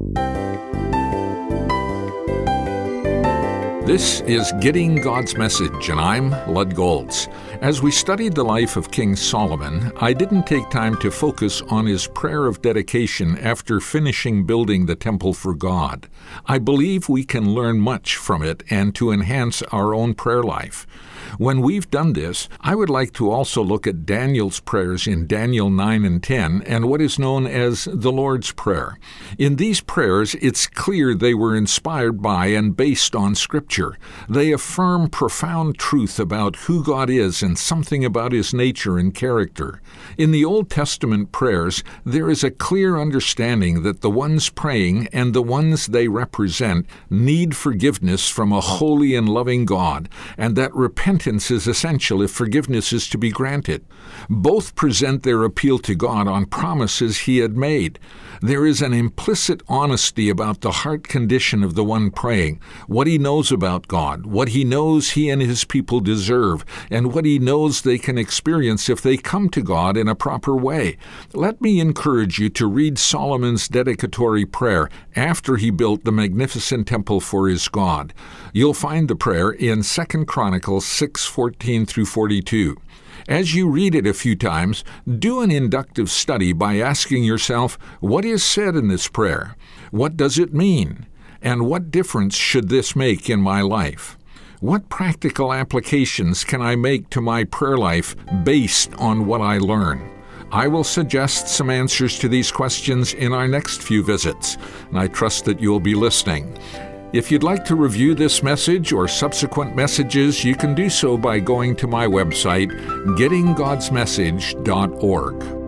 you This is Getting God's Message, and I'm Lud Golz. As we studied the life of King Solomon, I didn't take time to focus on his prayer of dedication after finishing building the temple for God. I believe we can learn much from it and to enhance our own prayer life. When we've done this, I would like to also look at Daniel's prayers in Daniel 9 and 10 and what is known as the Lord's Prayer. In these prayers, it's clear they were inspired by and based on Scripture. They affirm profound truth about who God is and something about His nature and character. In the Old Testament prayers, there is a clear understanding that the ones praying and the ones they represent need forgiveness from a holy and loving God, and that repentance is essential if forgiveness is to be granted. Both present their appeal to God on promises He had made. There is an implicit honesty about the heart condition of the one praying, what he knows about God, what he knows he and his people deserve, and what he knows they can experience if they come to God in a proper way. Let me encourage you to read Solomon's dedicatory prayer after he built the magnificent temple for his God. You'll find the prayer in 2 Chronicles 6:14 through 42. As you read it a few times, do an inductive study by asking yourself, what is said in this prayer? What does it mean? And what difference should this make in my life? What practical applications can I make to my prayer life based on what I learn? I will suggest some answers to these questions in our next few visits, and I trust that you'll be listening. If you'd like to review this message or subsequent messages, you can do so by going to my website, gettinggodsmessage.org.